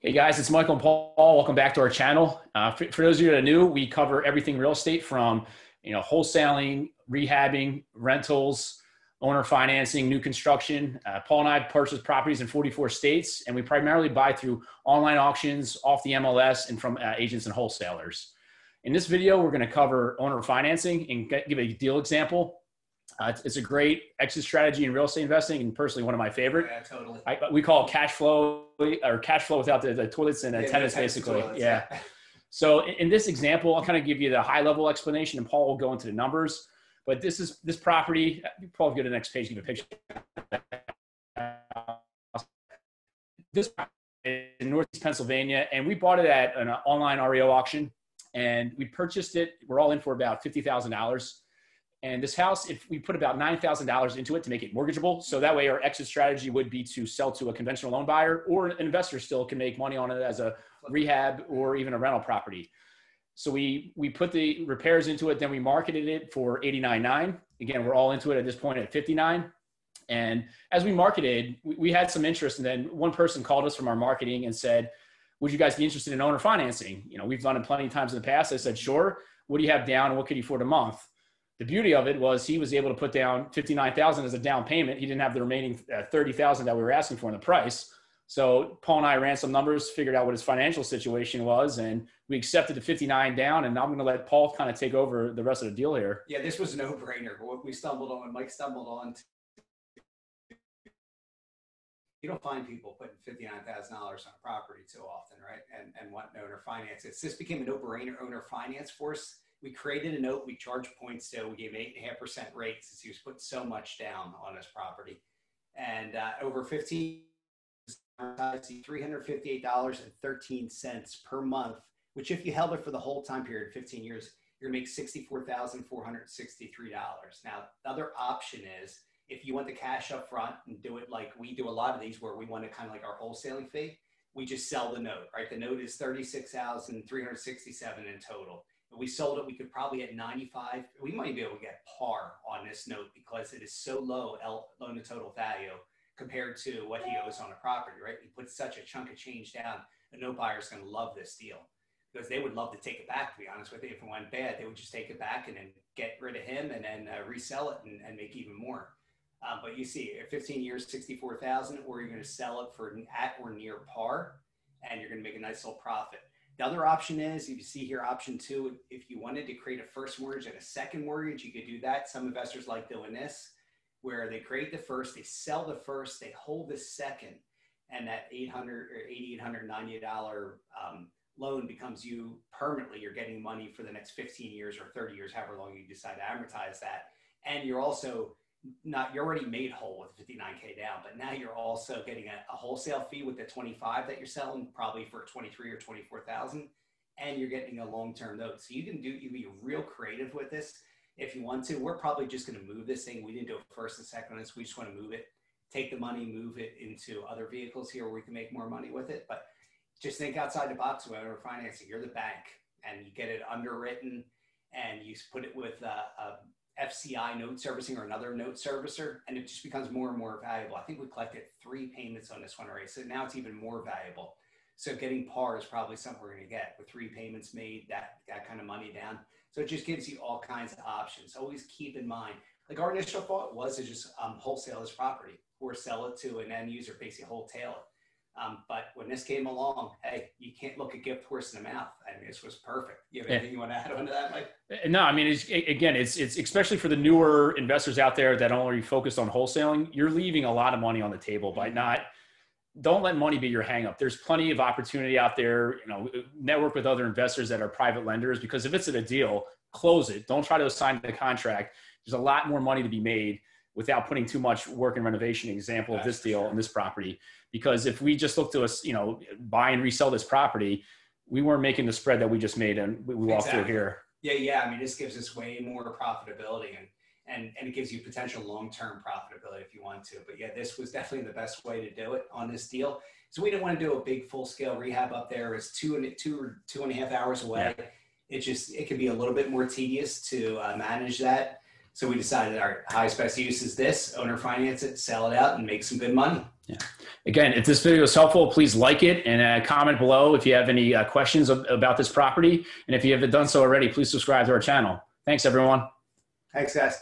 Hey guys, it's Michael and Paul. Welcome back to our channel. Uh, for, for, those of you that are new, we cover everything real estate from you know wholesaling, rehabbing, rentals, owner financing, new construction. Uh, Paul and I purchase properties in 44 states, and we primarily buy through online auctions, off the MLS, and from uh, agents and wholesalers. In this video, we're going to cover owner financing and give a deal example. Uh, it's, it's, a great exit strategy in real estate investing, and personally one of my favorite. Yeah, totally. I, we call cash flow or cash flow without the, the toilets and the yeah, tenants, basically. Toilets, yeah. yeah. So in, in this example, I'll kind of give you the high level explanation, and Paul will go into the numbers. But this is this property. Paul, go to the next page. Give a picture. This in Northeast Pennsylvania, and we bought it at an online REO auction, and we purchased it. We're all in for about fifty thousand dollars. And this house, if we put about nine thousand dollars into it to make it mortgageable, so that way our exit strategy would be to sell to a conventional loan buyer, or an investor still can make money on it as a rehab or even a rental property. So we we put the repairs into it, then we marketed it for 89.9. Again, we're all into it at this point at 59. And as we marketed, we, we had some interest, and then one person called us from our marketing and said, "Would you guys be interested in owner financing?" You know, we've done it plenty of times in the past. I said, "Sure." What do you have down, what could you afford a month? The beauty of it was he was able to put down 59,000 as a down payment. He didn't have the remaining uh, 30,000 that we were asking for in the price. So Paul and I ran some numbers, figured out what his financial situation was, and we accepted the 59 down. And I'm going to let Paul kind of take over the rest of the deal here. Yeah, this was a no-brainer. What we stumbled on, Mike stumbled on. You don't find people putting $59,000 on a property too often, right? And, and want owner finance. It's, this became a no-brainer owner finance for us. We created a note, we charged points to, we gave 8.5% rates since he was putting so much down on his property. And uh, over 15 $358.13 per month, which if you held it for the whole time period, 15 years, you're gonna make $64,463. Now, the other option is if you want the cash up front and do it like we do a lot of these where we want to kind of like our wholesaling fee, we just sell the note, right? The note is 36,367 in total. We sold it, we could probably at 95, we might be able to get par on this note because it is so low loan to total value compared to what he owes on a property, right? He puts such a chunk of change down, a no buyer is going to love this deal because they would love to take it back. To be honest with you, if it went bad, they would just take it back and then get rid of him and then uh, resell it and, and, make even more. Um, but you see, 15 years, 64,000, or you're going to sell it for at or near par, and you're going to make a nice little profit. The other option is, if you see here, option two, if you wanted to create a first mortgage and a second mortgage, you could do that. Some investors like doing this where they create the first, they sell the first, they hold the second, and that 800 or 8890 dollar um, loan becomes you permanently. You're getting money for the next 15 years or 30 years, however long you decide to amortize that, and you're also not you're already made whole with 59k down, but now you're also getting a, a wholesale fee with the 25 that you're selling, probably for 23 or 24,000, and you're getting a long-term note. So you can do you can be real creative with this if you want to. We're probably just going to move this thing. We didn't do a first and second on this. We just want to move it, take the money, move it into other vehicles here where we can make more money with it. But just think outside the box when we're financing. You're the bank and you get it underwritten and you put it with a, a FCI note servicing or another note servicer, and it just becomes more and more valuable. I think we collected three payments on this one already, so now it's even more valuable. So getting par is probably something we're going to get with three payments made, that that kind of money down. So it just gives you all kinds of options. Always keep in mind, like our initial thought was to just um, wholesale this property or sell it to an end user, basically wholesale it. Um, but when this came along, hey, you can't look a gift horse in the mouth. This was perfect. You have anything yeah. you want to add on to that, Mike? Uh, no, I mean, it's, again, it's it's especially for the newer investors out there that only focused on wholesaling. You're leaving a lot of money on the table by mm-hmm. not don't let money be your hangup. There's plenty of opportunity out there. You know, network with other investors that are private lenders because if it's a deal, close it. Don't try to assign the contract. There's a lot more money to be made without putting too much work and renovation. Example of this deal and this property, because if we just look to us, you know, buy and resell this property, we weren't making the spread that we just made and we walked exactly. through here. Yeah, yeah. I mean, this gives us way more profitability and and and it gives you potential long-term profitability if you want to. But yeah, this was definitely the best way to do it on this deal. So we didn't want to do a big full-scale rehab up there. It's two and two or two and a half hours away. Yeah. It just it can be a little bit more tedious to uh, manage that. So we decided our highest best use is this: owner finance it, sell it out, and make some good money. Yeah, Again, if this video is helpful, please like it and uh, comment below if you have any uh, questions of, about this property. And if you haven't done so already, please subscribe to our channel. Thanks, everyone. Thanks, guys.